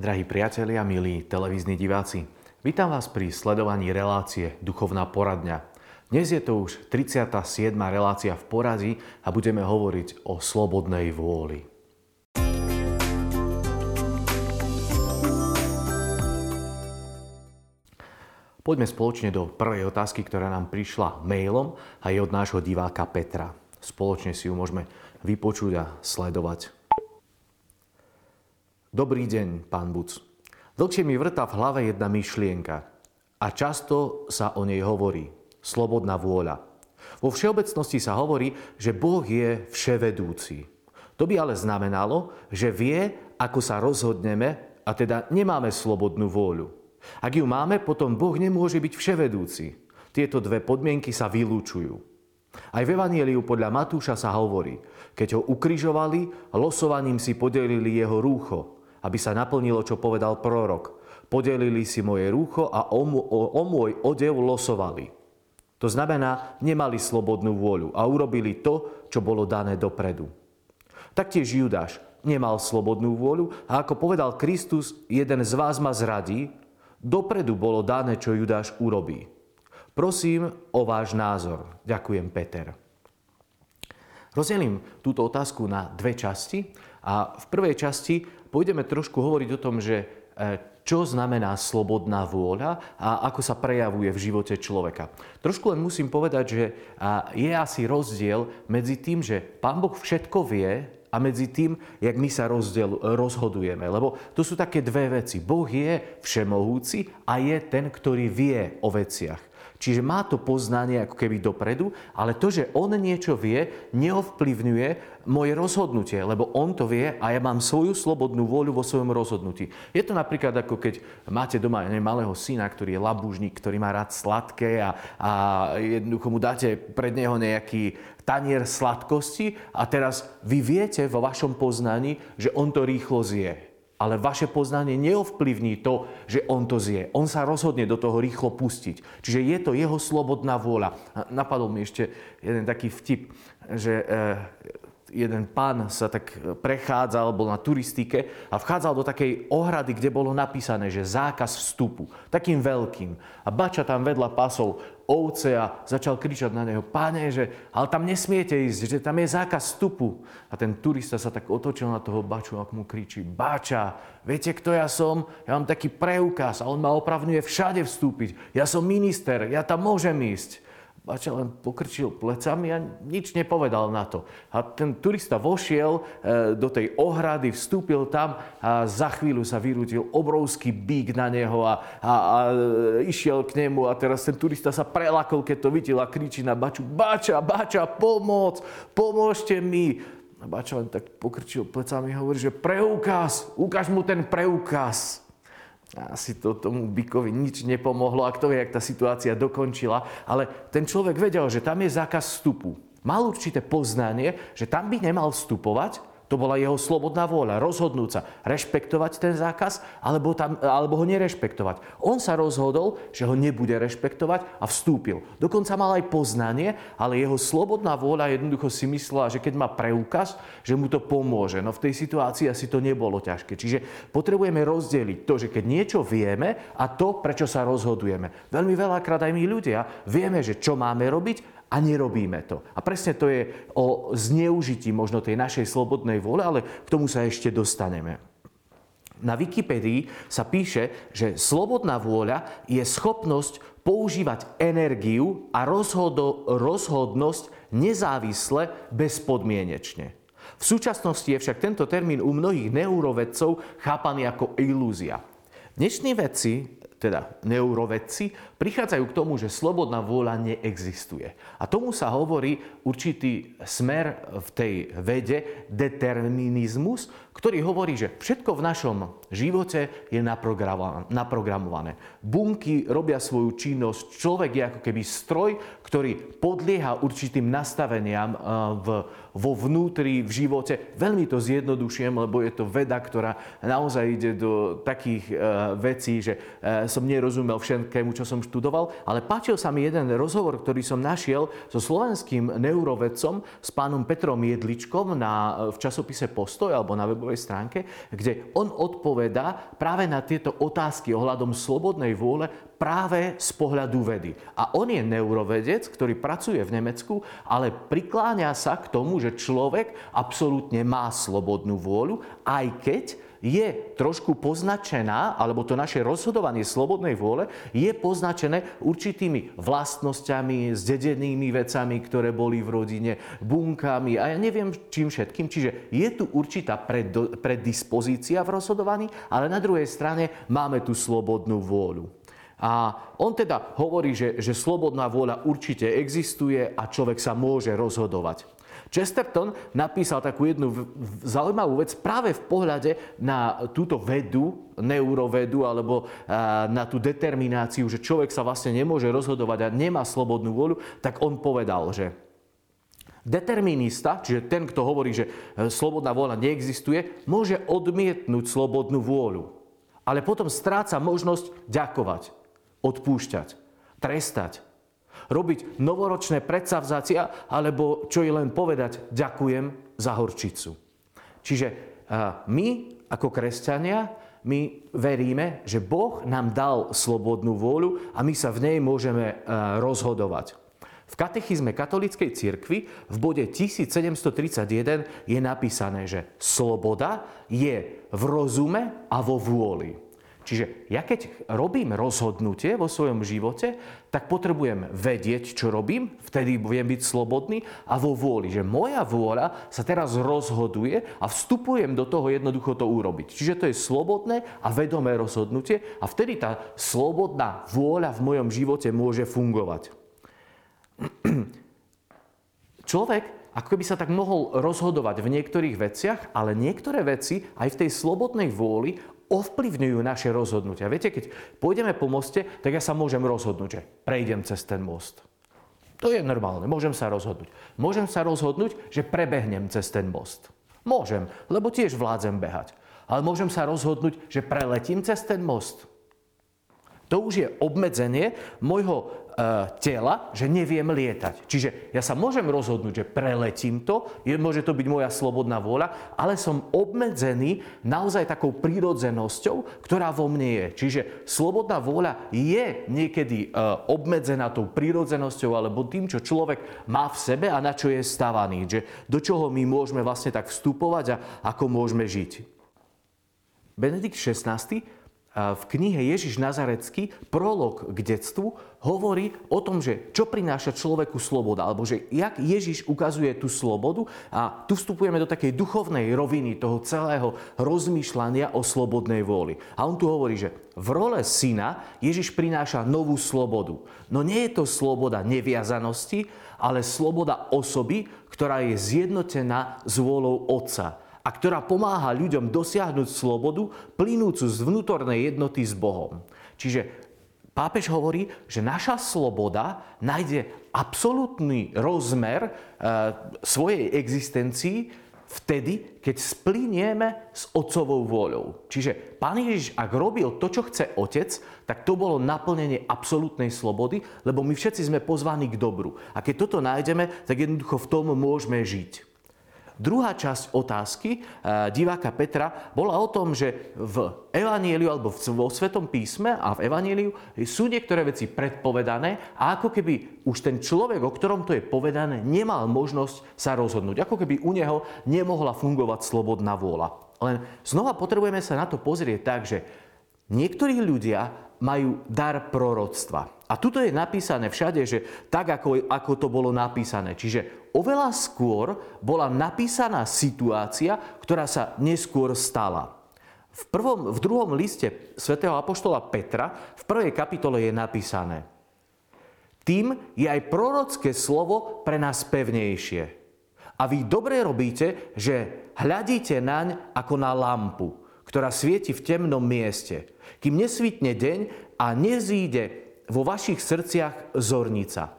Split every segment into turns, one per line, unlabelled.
Drahí priatelia, milí televízni diváci, vítam vás pri sledovaní relácie Duchovná poradňa. Dnes je to už 37. relácia v poradí a budeme hovoriť o slobodnej vôli. Poďme spoločne do prvej otázky, ktorá nám prišla mailom a je od nášho diváka Petra. Spoločne si ju môžeme vypočuť a sledovať. Dobrý deň, pán Buc. Dlhšie mi vrta v hlave jedna myšlienka a často sa o nej hovorí. Slobodná vôľa. Vo všeobecnosti sa hovorí, že Boh je vševedúci. To by ale znamenalo, že vie, ako sa rozhodneme a teda nemáme slobodnú vôľu. Ak ju máme, potom Boh nemôže byť vševedúci. Tieto dve podmienky sa vylúčujú. Aj v Evangeliu podľa Matúša sa hovorí, keď ho ukrižovali, losovaním si podelili jeho rúcho aby sa naplnilo, čo povedal prorok. Podelili si moje rúcho a o, o, o môj odev losovali. To znamená, nemali slobodnú vôľu a urobili to, čo bolo dané dopredu. Taktiež Judáš nemal slobodnú vôľu a ako povedal Kristus, jeden z vás ma zradí, dopredu bolo dané, čo Judáš urobí. Prosím o váš názor. Ďakujem, Peter. Rozdelím túto otázku na dve časti a v prvej časti pôjdeme trošku hovoriť o tom, že e, čo znamená slobodná vôľa a ako sa prejavuje v živote človeka. Trošku len musím povedať, že je asi rozdiel medzi tým, že Pán Boh všetko vie a medzi tým, jak my sa rozdiel, rozhodujeme. Lebo to sú také dve veci. Boh je všemohúci a je ten, ktorý vie o veciach. Čiže má to poznanie ako keby dopredu, ale to, že on niečo vie, neovplyvňuje moje rozhodnutie, lebo on to vie a ja mám svoju slobodnú voľu vo svojom rozhodnutí. Je to napríklad ako keď máte doma ne, malého syna, ktorý je labúžnik, ktorý má rád sladké a, a jednoducho mu dáte pred neho nejaký tanier sladkosti a teraz vy viete vo vašom poznaní, že on to rýchlo zje ale vaše poznanie neovplyvní to, že on to zje. On sa rozhodne do toho rýchlo pustiť. Čiže je to jeho slobodná vôľa. Napadol mi ešte jeden taký vtip, že eh, jeden pán sa tak prechádzal, bol na turistike a vchádzal do takej ohrady, kde bolo napísané, že zákaz vstupu. Takým veľkým. A bača tam vedľa pasol ovce a začal kričať na neho, páne, že ale tam nesmiete ísť, že tam je zákaz vstupu. A ten turista sa tak otočil na toho baču a mu kričí, bača, viete, kto ja som? Ja mám taký preukaz a on ma opravňuje všade vstúpiť. Ja som minister, ja tam môžem ísť. Bača len pokrčil plecami a nič nepovedal na to. A ten turista vošiel e, do tej ohrady, vstúpil tam a za chvíľu sa vyrútil obrovský bík na neho a, a, a e, išiel k nemu a teraz ten turista sa prelakol, keď to videl a kričí na Baču Bača, Bača, pomoc, pomôžte mi. A Bača len tak pokrčil plecami a hovorí, že preukaz, ukáž mu ten preukaz asi to tomu bykovi nič nepomohlo a kto vie, jak tá situácia dokončila. Ale ten človek vedel, že tam je zákaz vstupu. Mal určité poznanie, že tam by nemal vstupovať, to bola jeho slobodná vôľa, rozhodnúť sa, rešpektovať ten zákaz alebo, tam, alebo ho nerešpektovať. On sa rozhodol, že ho nebude rešpektovať a vstúpil. Dokonca mal aj poznanie, ale jeho slobodná vôľa jednoducho si myslela, že keď má preukaz, že mu to pomôže. No v tej situácii asi to nebolo ťažké. Čiže potrebujeme rozdeliť to, že keď niečo vieme a to, prečo sa rozhodujeme. Veľmi veľakrát aj my ľudia vieme, že čo máme robiť a nerobíme to. A presne to je o zneužití možno tej našej slobodnej vôle, ale k tomu sa ešte dostaneme. Na Wikipedii sa píše, že slobodná vôľa je schopnosť používať energiu a rozhodo, rozhodnosť nezávisle, bezpodmienečne. V súčasnosti je však tento termín u mnohých neurovedcov chápaný ako ilúzia. Dnešní vedci teda neurovedci, prichádzajú k tomu, že slobodná vôľa neexistuje. A tomu sa hovorí určitý smer v tej vede, determinizmus, ktorý hovorí, že všetko v našom živote je naprogramované. Bunky robia svoju činnosť, človek je ako keby stroj, ktorý podlieha určitým nastaveniam eh, v vo vnútri, v živote. Veľmi to zjednodušujem, lebo je to veda, ktorá naozaj ide do takých uh, vecí, že uh, som nerozumel všetkému, čo som študoval, ale páčil sa mi jeden rozhovor, ktorý som našiel so slovenským neurovedcom, s pánom Petrom Jedličkom na, v časopise Postoj alebo na webovej stránke, kde on odpovedá práve na tieto otázky ohľadom slobodnej vôle práve z pohľadu vedy. A on je neurovedec, ktorý pracuje v Nemecku, ale prikláňa sa k tomu, že človek absolútne má slobodnú vôľu, aj keď je trošku poznačená, alebo to naše rozhodovanie slobodnej vôle je poznačené určitými vlastnosťami, zdedenými vecami, ktoré boli v rodine, bunkami a ja neviem čím všetkým. Čiže je tu určitá predispozícia v rozhodovaní, ale na druhej strane máme tu slobodnú vôľu. A on teda hovorí, že, že slobodná vôľa určite existuje a človek sa môže rozhodovať. Chesterton napísal takú jednu zaujímavú vec práve v pohľade na túto vedu, neurovedu alebo na tú determináciu, že človek sa vlastne nemôže rozhodovať a nemá slobodnú vôľu, tak on povedal, že determinista, čiže ten, kto hovorí, že e, slobodná vôľa neexistuje, môže odmietnúť slobodnú vôľu. Ale potom stráca možnosť ďakovať, odpúšťať, trestať, robiť novoročné predsavzatia, alebo čo je len povedať ďakujem za horčicu. Čiže my ako kresťania, my veríme, že Boh nám dal slobodnú vôľu a my sa v nej môžeme rozhodovať. V katechizme katolíckej cirkvi v bode 1731 je napísané, že sloboda je v rozume a vo vôli. Čiže ja keď robím rozhodnutie vo svojom živote, tak potrebujem vedieť, čo robím, vtedy viem byť slobodný a vo vôli, že moja vôľa sa teraz rozhoduje a vstupujem do toho jednoducho to urobiť. Čiže to je slobodné a vedomé rozhodnutie a vtedy tá slobodná vôľa v mojom živote môže fungovať. Človek ako by sa tak mohol rozhodovať v niektorých veciach, ale niektoré veci aj v tej slobodnej vôli ovplyvňujú naše rozhodnutia. Viete, keď pôjdeme po moste, tak ja sa môžem rozhodnúť, že prejdem cez ten most. To je normálne, môžem sa rozhodnúť. Môžem sa rozhodnúť, že prebehnem cez ten most. Môžem, lebo tiež vládzem behať. Ale môžem sa rozhodnúť, že preletím cez ten most. To už je obmedzenie môjho tela, že neviem lietať. Čiže ja sa môžem rozhodnúť, že preletím to, je, môže to byť moja slobodná vôľa, ale som obmedzený naozaj takou prírodzenosťou, ktorá vo mne je. Čiže slobodná vôľa je niekedy e, obmedzená tou prírodzenosťou alebo tým, čo človek má v sebe a na čo je stavaný. Že do čoho my môžeme vlastne tak vstupovať a ako môžeme žiť. Benedikt XVI v knihe Ježiš Nazarecký, prolog k detstvu, hovorí o tom, že čo prináša človeku sloboda, alebo že jak Ježiš ukazuje tú slobodu a tu vstupujeme do takej duchovnej roviny toho celého rozmýšľania o slobodnej vôli. A on tu hovorí, že v role syna Ježiš prináša novú slobodu. No nie je to sloboda neviazanosti, ale sloboda osoby, ktorá je zjednotená s vôľou Otca a ktorá pomáha ľuďom dosiahnuť slobodu plynúcu z vnútornej jednoty s Bohom. Čiže pápež hovorí, že naša sloboda nájde absolútny rozmer e, svojej existencii vtedy, keď splinieme s otcovou vôľou. Čiže pán Ježiš, ak robil to, čo chce otec, tak to bolo naplnenie absolútnej slobody, lebo my všetci sme pozvaní k dobru. A keď toto nájdeme, tak jednoducho v tom môžeme žiť. Druhá časť otázky eh, diváka Petra bola o tom, že v Evanieliu alebo vo Svetom písme a v Evanieliu sú niektoré veci predpovedané a ako keby už ten človek, o ktorom to je povedané, nemal možnosť sa rozhodnúť. Ako keby u neho nemohla fungovať slobodná vôľa. Len znova potrebujeme sa na to pozrieť tak, že niektorí ľudia majú dar proroctva. A tuto je napísané všade, že tak, ako, ako to bolo napísané. Čiže oveľa skôr bola napísaná situácia, ktorá sa neskôr stala. V, prvom, v druhom liste svätého Apoštola Petra v prvej kapitole je napísané Tým je aj prorocké slovo pre nás pevnejšie. A vy dobre robíte, že hľadíte naň ako na lampu, ktorá svieti v temnom mieste, kým nesvítne deň a nezíde vo vašich srdciach zornica.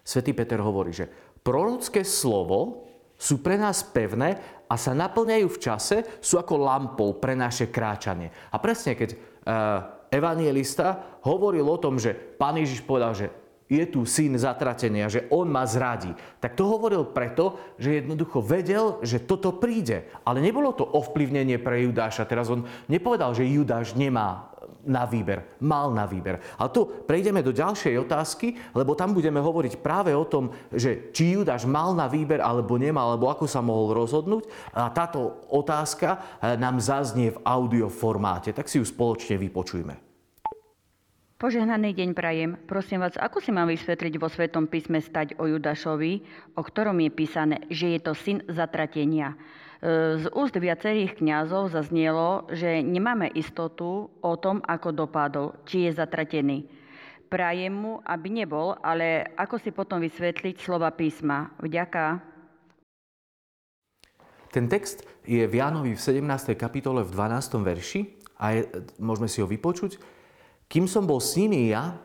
Svetý Peter hovorí, že prorocké slovo sú pre nás pevné a sa naplňajú v čase, sú ako lampou pre naše kráčanie. A presne keď uh, evanielista hovoril o tom, že pán Ježiš povedal, že je tu syn zatratenia, že on ma zradí. Tak to hovoril preto, že jednoducho vedel, že toto príde. Ale nebolo to ovplyvnenie pre Judáša. Teraz on nepovedal, že Judáš nemá na výber. Mal na výber. A tu prejdeme do ďalšej otázky, lebo tam budeme hovoriť práve o tom, že či Judáš mal na výber alebo nemal, alebo ako sa mohol rozhodnúť. A táto otázka eh, nám zaznie v audioformáte. Tak si ju spoločne vypočujme.
Požehnaný deň prajem. Prosím vás, ako si mám vysvetliť vo Svetom písme stať o Judašovi, o ktorom je písané, že je to syn zatratenia. E, z úst viacerých kňazov zaznielo, že nemáme istotu o tom, ako dopadol, či je zatratený. Prajem mu, aby nebol, ale ako si potom vysvetliť slova písma? Vďaka.
Ten text je v Jánovi v 17. kapitole v 12. verši a je, môžeme si ho vypočuť. Kým som bol s nimi ja,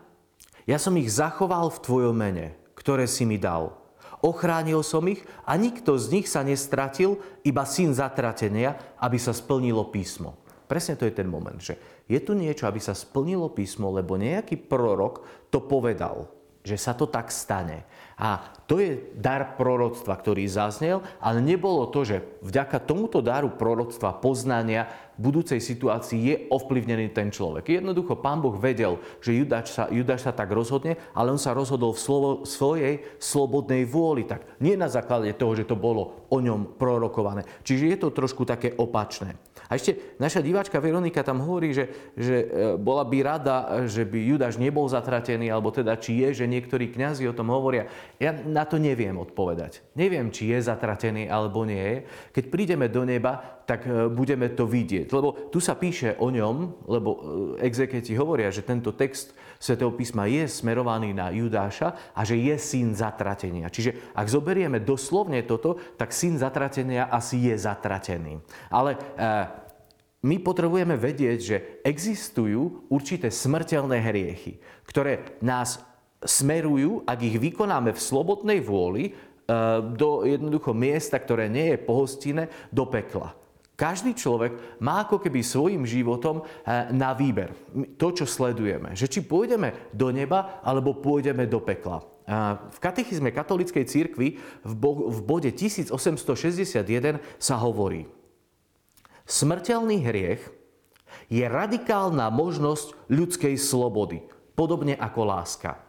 ja som ich zachoval v Tvojom mene, ktoré si mi dal. Ochránil som ich a nikto z nich sa nestratil, iba syn zatratenia, aby sa splnilo písmo. Presne to je ten moment, že je tu niečo, aby sa splnilo písmo, lebo nejaký prorok to povedal že sa to tak stane. A to je dar proroctva, ktorý zaznel, ale nebolo to, že vďaka tomuto daru proroctva, poznania v budúcej situácii je ovplyvnený ten človek. Jednoducho pán Boh vedel, že Judáš sa, Judáš sa tak rozhodne, ale on sa rozhodol v slovo, svojej slobodnej vôli. Tak nie na základe toho, že to bolo o ňom prorokované. Čiže je to trošku také opačné. A ešte naša diváčka Veronika tam hovorí, že, že e, bola by rada, že by Judáš nebol zatratený, alebo teda či je, že niektorí kňazi o tom hovoria. Ja na to neviem odpovedať. Neviem, či je zatratený alebo nie. Keď prídeme do neba, tak e, budeme to vidieť. Lebo tu sa píše o ňom, lebo e, exeketi hovoria, že tento text svätého písma je smerovaný na Judáša a že je syn zatratenia. Čiže ak zoberieme doslovne toto, tak syn zatratenia asi je zatratený. Ale my potrebujeme vedieť, že existujú určité smrteľné hriechy, ktoré nás smerujú, ak ich vykonáme v slobodnej vôli, e, do jednoducho miesta, ktoré nie je pohostinné, do pekla. Každý človek má ako keby svojim životom e, na výber to, čo sledujeme. Že či pôjdeme do neba, alebo pôjdeme do pekla. V katechizme katolíckej církvy v bode 1861 sa hovorí Smrteľný hriech je radikálna možnosť ľudskej slobody, podobne ako láska.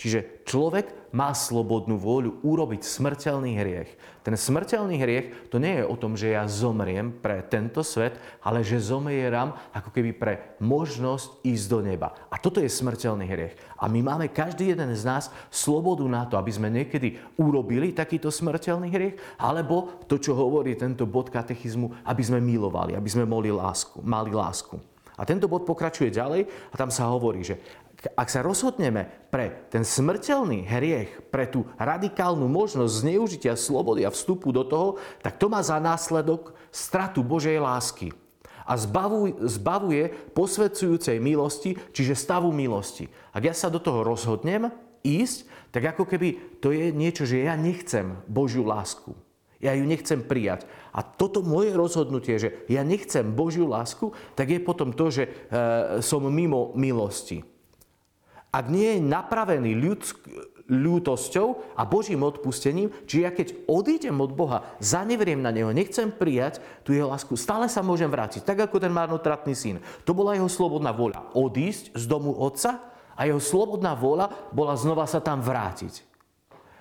Čiže človek má slobodnú vôľu urobiť smrteľný hriech. Ten smrteľný hriech to nie je o tom, že ja zomriem pre tento svet, ale že zomieram ako keby pre možnosť ísť do neba. A toto je smrteľný hriech. A my máme každý jeden z nás slobodu na to, aby sme niekedy urobili takýto smrteľný hriech, alebo to, čo hovorí tento bod katechizmu, aby sme milovali, aby sme mali lásku. Mali lásku. A tento bod pokračuje ďalej a tam sa hovorí, že ak sa rozhodneme pre ten smrteľný hriech, pre tú radikálnu možnosť zneužitia slobody a vstupu do toho, tak to má za následok stratu Božej lásky a zbavuje posvedcujúcej milosti, čiže stavu milosti. Ak ja sa do toho rozhodnem ísť, tak ako keby to je niečo, že ja nechcem Božiu lásku. Ja ju nechcem prijať. A toto moje rozhodnutie, že ja nechcem Božiu lásku, tak je potom to, že e, som mimo milosti ak nie je napravený ľudsk, ľútosťou a Božím odpustením, čiže ja keď odídem od Boha, zanevriem na Neho, nechcem prijať tú Jeho lásku, stále sa môžem vrátiť, tak ako ten marnotratný syn. To bola jeho slobodná vôľa. Odísť z domu otca a jeho slobodná vôľa bola znova sa tam vrátiť.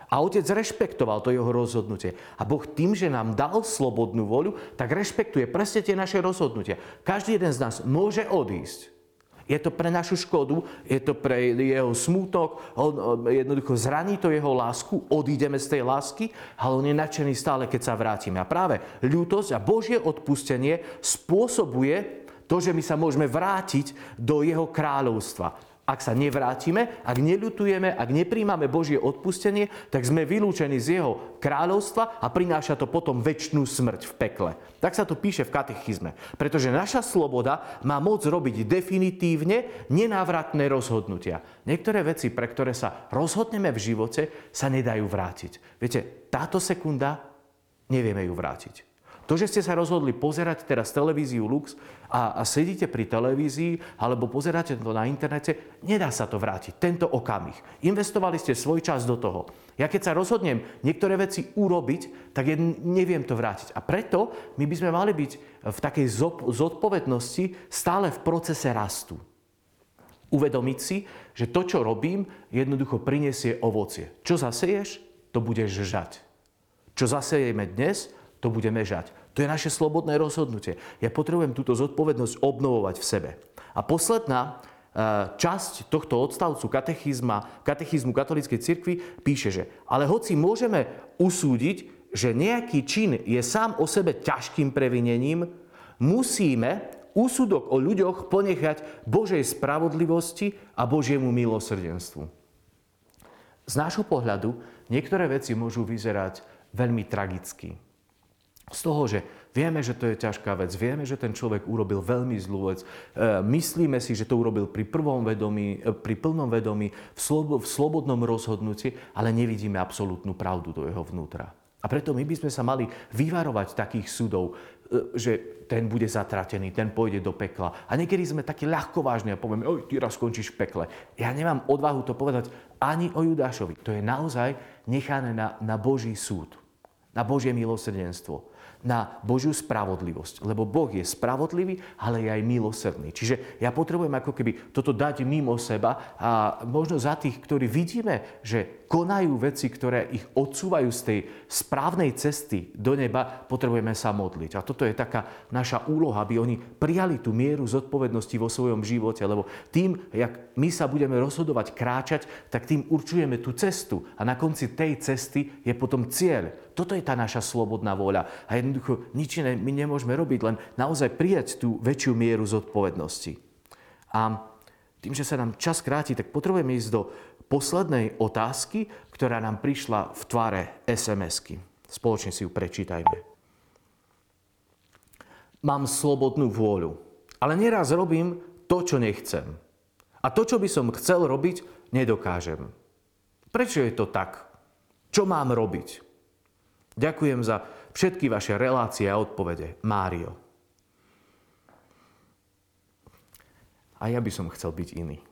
A otec rešpektoval to jeho rozhodnutie. A Boh tým, že nám dal slobodnú voľu, tak rešpektuje presne tie naše rozhodnutia. Každý jeden z nás môže odísť. Je to pre našu škodu, je to pre jeho smútok, on jednoducho zraní to jeho lásku, odídeme z tej lásky, ale on je nadšený stále, keď sa vrátime. A práve ľútosť a Božie odpustenie spôsobuje to, že my sa môžeme vrátiť do jeho kráľovstva. Ak sa nevrátime, ak neľutujeme, ak nepríjmame Božie odpustenie, tak sme vylúčení z jeho kráľovstva a prináša to potom väčšnú smrť v pekle. Tak sa to píše v katechizme. Pretože naša sloboda má moc robiť definitívne nenávratné rozhodnutia. Niektoré veci, pre ktoré sa rozhodneme v živote, sa nedajú vrátiť. Viete, táto sekunda nevieme ju vrátiť. To, že ste sa rozhodli pozerať teraz televíziu Lux a, a sedíte pri televízii alebo pozeráte to na internete, nedá sa to vrátiť. Tento okamih. Investovali ste svoj čas do toho. Ja keď sa rozhodnem niektoré veci urobiť, tak ja neviem to vrátiť. A preto my by sme mali byť v takej zodpovednosti stále v procese rastu. Uvedomiť si, že to, čo robím, jednoducho prinesie ovocie. Čo zaseješ, to budeš žať. Čo zasejeme dnes, to budeme žať. To je naše slobodné rozhodnutie. Ja potrebujem túto zodpovednosť obnovovať v sebe. A posledná e, časť tohto odstavcu katechizma, katechizmu katolíckej cirkvi píše, že ale hoci môžeme usúdiť, že nejaký čin je sám o sebe ťažkým previnením, musíme úsudok o ľuďoch ponechať Božej spravodlivosti a Božiemu milosrdenstvu. Z nášho pohľadu niektoré veci môžu vyzerať veľmi tragicky z toho, že vieme, že to je ťažká vec, vieme, že ten človek urobil veľmi zlú vec, e, myslíme si, že to urobil pri prvom vedomí, e, pri plnom vedomí, v, slob- v slobodnom rozhodnutí, ale nevidíme absolútnu pravdu do jeho vnútra. A preto my by sme sa mali vyvarovať takých súdov, e, že ten bude zatratený, ten pôjde do pekla. A niekedy sme takí ľahkovážni a povieme, oj, ty raz skončíš v pekle. Ja nemám odvahu to povedať ani o Judášovi. To je naozaj nechané na, na Boží súd, na Božie milosrdenstvo na Božiu spravodlivosť. Lebo Boh je spravodlivý, ale je aj milosrdný. Čiže ja potrebujem ako keby toto dať mimo seba a možno za tých, ktorí vidíme, že konajú veci, ktoré ich odsúvajú z tej správnej cesty do neba, potrebujeme sa modliť. A toto je taká naša úloha, aby oni prijali tú mieru zodpovednosti vo svojom živote, lebo tým, jak my sa budeme rozhodovať kráčať, tak tým určujeme tú cestu. A na konci tej cesty je potom cieľ. Toto je tá naša slobodná vôľa. A jednoducho nič iné my nemôžeme robiť, len naozaj prijať tú väčšiu mieru zodpovednosti. A tým, že sa nám čas kráti, tak potrebujeme ísť do poslednej otázky, ktorá nám prišla v tvare SMS-ky. Spoločne si ju prečítajme. Mám slobodnú vôľu, ale neraz robím to, čo nechcem. A to, čo by som chcel robiť, nedokážem. Prečo je to tak? Čo mám robiť? Ďakujem za všetky vaše relácie a odpovede. Mário. A ja by som chcel byť iný.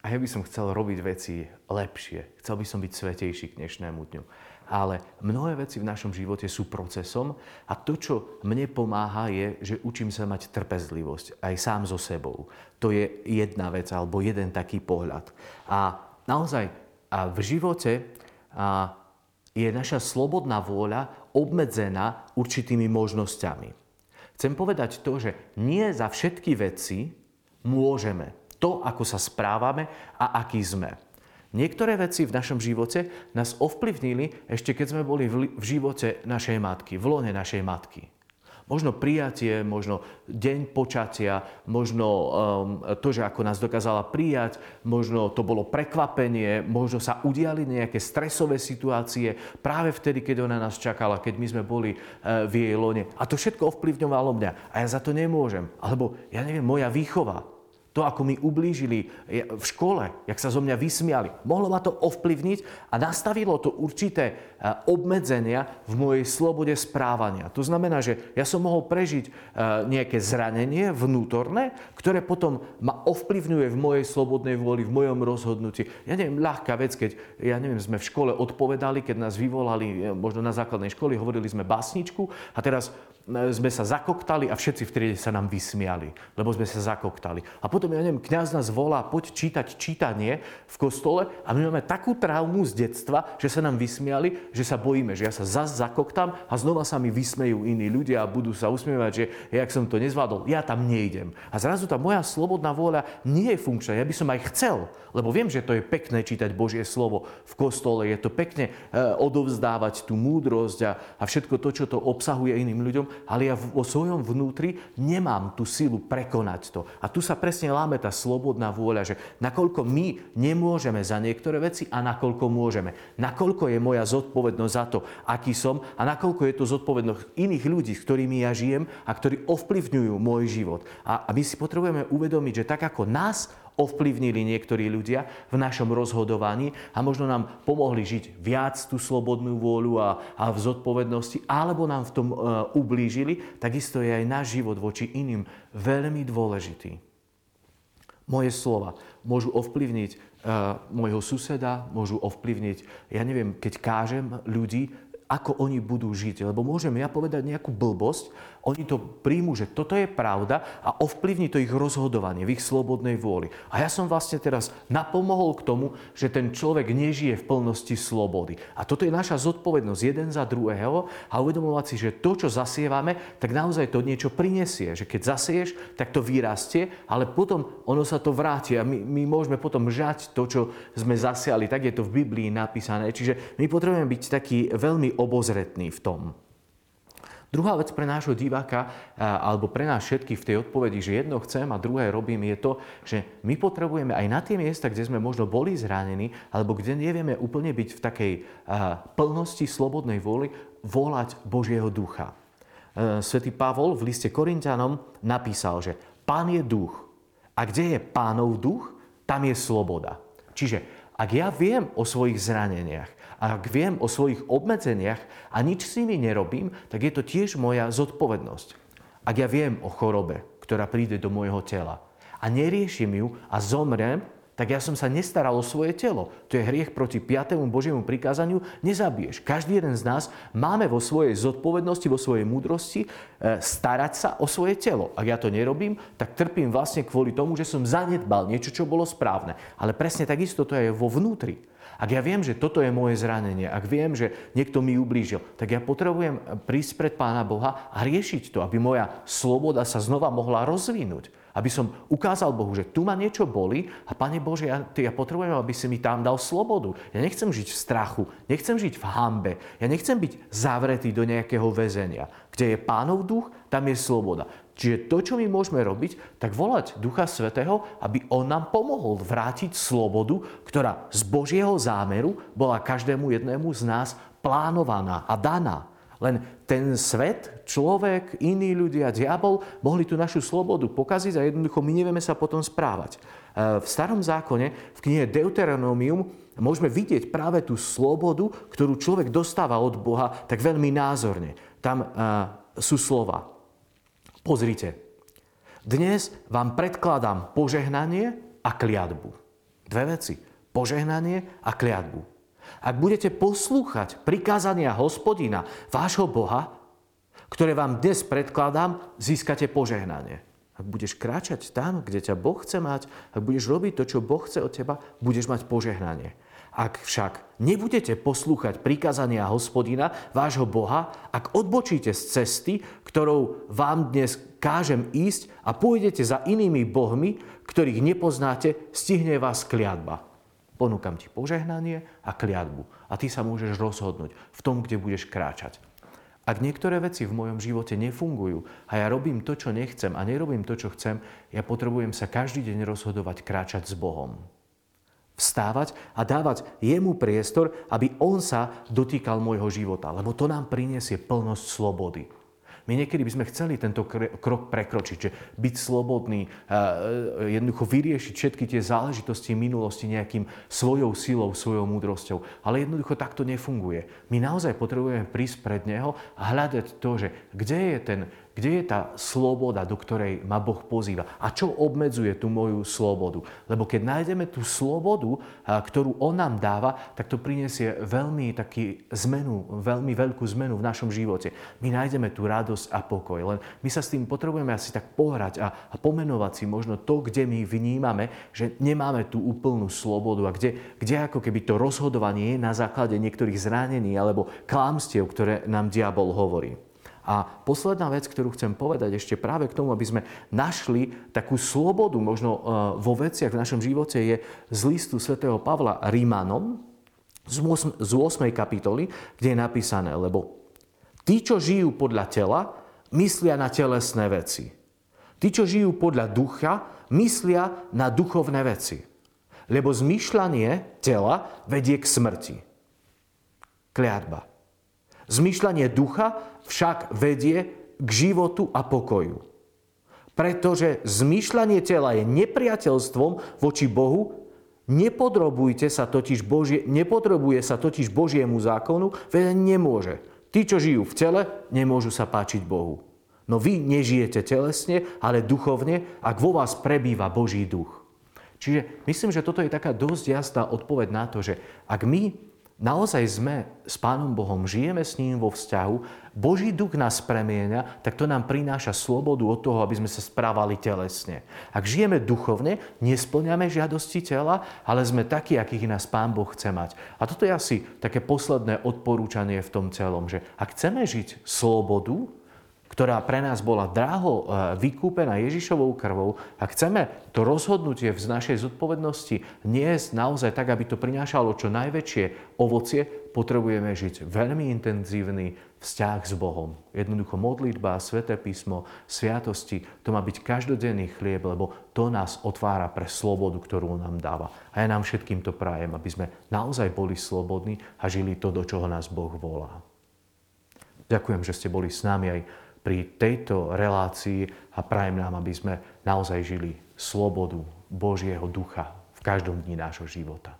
A ja by som chcel robiť veci lepšie. Chcel by som byť svetejší k dnešnému dňu. Ale mnohé veci v našom živote sú procesom a to, čo mne pomáha, je, že učím sa mať trpezlivosť aj sám so sebou. To je jedna vec alebo jeden taký pohľad. A naozaj a v živote a je naša slobodná vôľa obmedzená určitými možnosťami. Chcem povedať to, že nie za všetky veci môžeme to, ako sa správame a aký sme. Niektoré veci v našom živote nás ovplyvnili ešte keď sme boli v živote našej matky, v lone našej matky. Možno prijatie, možno deň počatia, možno um, to, že ako nás dokázala prijať, možno to bolo prekvapenie, možno sa udiali nejaké stresové situácie práve vtedy, keď ona nás čakala, keď my sme boli uh, v jej lone. A to všetko ovplyvňovalo mňa. A ja za to nemôžem. Alebo, ja neviem, moja výchova to, ako mi ublížili v škole, jak sa zo mňa vysmiali. Mohlo ma to ovplyvniť a nastavilo to určité obmedzenia v mojej slobode správania. To znamená, že ja som mohol prežiť e, nejaké zranenie vnútorné, ktoré potom ma ovplyvňuje v mojej slobodnej vôli, v mojom rozhodnutí. Ja neviem, ľahká vec, keď, ja neviem, sme v škole odpovedali, keď nás vyvolali, e, možno na základnej škole, hovorili sme básničku a teraz sme sa zakoktali a všetci v triede sa nám vysmiali, lebo sme sa zakoktali. A potom, ja neviem, kňaz nás volá, poď čítať čítanie v kostole a my máme takú traumu z detstva, že sa nám vysmiali, že sa bojíme, že ja sa zase zakoktám a znova sa mi vysmejú iní ľudia a budú sa usmievať, že jak som to nezvládol, ja tam nejdem. A zrazu tá moja slobodná vôľa nie je funkčná. Ja by som aj chcel, lebo viem, že to je pekné čítať Božie slovo v kostole, je to pekne e, odovzdávať tú múdrosť a, a všetko to, čo to obsahuje iným ľuďom, ale ja vo svojom vnútri nemám tú silu prekonať to. A tu sa presne láme tá slobodná vôľa, že nakoľko my nemôžeme za niektoré veci a nakoľko môžeme. Nakoľko je moja zodpovednosť za to, aký som a nakoľko je to zodpovednosť iných ľudí, s ktorými ja žijem a ktorí ovplyvňujú môj život. A, my si potrebujeme uvedomiť, že tak ako nás ovplyvnili niektorí ľudia v našom rozhodovaní a možno nám pomohli žiť viac tú slobodnú vôľu a, a v zodpovednosti, alebo nám v tom e, ublížili, takisto je aj náš život voči iným veľmi dôležitý. Moje slova môžu ovplyvniť môjho suseda, môžu ovplyvniť, ja neviem, keď kážem ľudí, ako oni budú žiť. Lebo môžem ja povedať nejakú blbosť, oni to príjmu, že toto je pravda a ovplyvní to ich rozhodovanie v ich slobodnej vôli. A ja som vlastne teraz napomohol k tomu, že ten človek nežije v plnosti slobody. A toto je naša zodpovednosť jeden za druhého a uvedomovať si, že to, čo zasievame, tak naozaj to niečo prinesie. Že keď zasieš, tak to vyrastie, ale potom ono sa to vráti a my, my môžeme potom žať to, čo sme zasiali. Tak je to v Biblii napísané. Čiže my potrebujeme byť taký veľmi obozretný v tom. Druhá vec pre nášho diváka, alebo pre nás všetkých v tej odpovedi, že jedno chcem a druhé robím, je to, že my potrebujeme aj na tie miesta, kde sme možno boli zranení, alebo kde nevieme úplne byť v takej plnosti slobodnej vôli, volať Božieho ducha. Svetý Pavol v liste Korintianom napísal, že Pán je duch. A kde je pánov duch, tam je sloboda. Čiže ak ja viem o svojich zraneniach, a ak viem o svojich obmedzeniach a nič s nimi nerobím, tak je to tiež moja zodpovednosť. Ak ja viem o chorobe, ktorá príde do môjho tela a neriešim ju a zomrem, tak ja som sa nestaral o svoje telo. To je hriech proti 5. Božiemu prikázaniu. Nezabiješ. Každý jeden z nás máme vo svojej zodpovednosti, vo svojej múdrosti e, starať sa o svoje telo. Ak ja to nerobím, tak trpím vlastne kvôli tomu, že som zanedbal niečo, čo bolo správne. Ale presne takisto to je vo vnútri. Ak ja viem, že toto je moje zranenie, ak viem, že niekto mi ublížil, tak ja potrebujem prísť pred Pána Boha a riešiť to, aby moja sloboda sa znova mohla rozvinúť. Aby som ukázal Bohu, že tu ma niečo boli a Pane Bože, ja, ja potrebujem, aby si mi tam dal slobodu. Ja nechcem žiť v strachu, nechcem žiť v hambe, ja nechcem byť zavretý do nejakého väzenia. Kde je Pánov duch, tam je sloboda. Čiže to, čo my môžeme robiť, tak volať Ducha Svetého, aby On nám pomohol vrátiť slobodu, ktorá z Božieho zámeru bola každému jednému z nás plánovaná a daná. Len ten svet, človek, iní ľudia, diabol mohli tú našu slobodu pokaziť a jednoducho my nevieme sa potom správať. E, v starom zákone, v knihe Deuteronomium, môžeme vidieť práve tú slobodu, ktorú človek dostáva od Boha tak veľmi názorne. Tam uh, sú slova. Pozrite, dnes vám predkladám požehnanie a kliatbu. Dve veci. Požehnanie a kliatbu. Ak budete poslúchať prikázania hospodina, vášho Boha, ktoré vám dnes predkladám, získate požehnanie. Ak budeš kráčať tam, kde ťa Boh chce mať, ak budeš robiť to, čo Boh chce od teba, budeš mať požehnanie. Ak však nebudete poslúchať prikázania hospodina, vášho Boha, ak odbočíte z cesty, ktorou vám dnes kážem ísť a pôjdete za inými bohmi, ktorých nepoznáte, stihne vás kliatba. Ponúkam ti požehnanie a kliatbu. A ty sa môžeš rozhodnúť v tom, kde budeš kráčať. Ak niektoré veci v mojom živote nefungujú a ja robím to, čo nechcem a nerobím to, čo chcem, ja potrebujem sa každý deň rozhodovať kráčať s Bohom vstávať a dávať jemu priestor, aby on sa dotýkal môjho života, lebo to nám priniesie plnosť slobody. My niekedy by sme chceli tento krok prekročiť, že byť slobodný, jednoducho vyriešiť všetky tie záležitosti minulosti nejakým svojou silou, svojou múdrosťou. Ale jednoducho takto nefunguje. My naozaj potrebujeme prísť pred Neho a hľadať to, že kde je ten kde je tá sloboda, do ktorej ma Boh pozýva? A čo obmedzuje tú moju slobodu? Lebo keď nájdeme tú slobodu, ktorú On nám dáva, tak to prinesie veľmi taký zmenu, veľmi veľkú zmenu v našom živote. My nájdeme tú radosť a pokoj. Len my sa s tým potrebujeme asi tak pohrať a, a pomenovať si možno to, kde my vnímame, že nemáme tú úplnú slobodu a kde, kde ako keby to rozhodovanie je na základe niektorých zranení alebo klamstiev, ktoré nám diabol hovorí. A posledná vec, ktorú chcem povedať ešte práve k tomu, aby sme našli takú slobodu možno e, vo veciach v našom živote, je z listu svätého Pavla Rímanom z 8. kapitoly, kde je napísané, lebo tí, čo žijú podľa tela, myslia na telesné veci. Tí, čo žijú podľa ducha, myslia na duchovné veci. Lebo zmyšľanie tela vedie k smrti. Kliatba. Zmyšľanie ducha však vedie k životu a pokoju. Pretože zmýšľanie tela je nepriateľstvom voči Bohu, nepodrobujte sa totiž Božie, nepodrobuje sa totiž Božiemu zákonu, veď nemôže. Tí, čo žijú v tele, nemôžu sa páčiť Bohu. No vy nežijete telesne, ale duchovne, ak vo vás prebýva Boží duch. Čiže myslím, že toto je taká dosť jasná odpoveď na to, že ak my naozaj sme s Pánom Bohom, žijeme s ním vo vzťahu, Boží duch nás premieňa, tak to nám prináša slobodu od toho, aby sme sa správali telesne. Ak žijeme duchovne, nesplňame žiadosti tela, ale sme takí, akých nás Pán Boh chce mať. A toto je asi také posledné odporúčanie v tom celom, že ak chceme žiť slobodu, ktorá pre nás bola draho e, vykúpená Ježišovou krvou a chceme to rozhodnutie v našej zodpovednosti niesť naozaj tak, aby to prinášalo čo najväčšie ovocie, potrebujeme žiť veľmi intenzívny vzťah s Bohom. Jednoducho modlitba, sveté písmo, sviatosti, to má byť každodenný chlieb, lebo to nás otvára pre slobodu, ktorú nám dáva. A ja nám všetkým to prajem, aby sme naozaj boli slobodní a žili to, do čoho nás Boh volá. Ďakujem, že ste boli s nami aj pri tejto relácii a prajem nám, aby sme naozaj žili slobodu Božieho ducha v každom dni nášho života.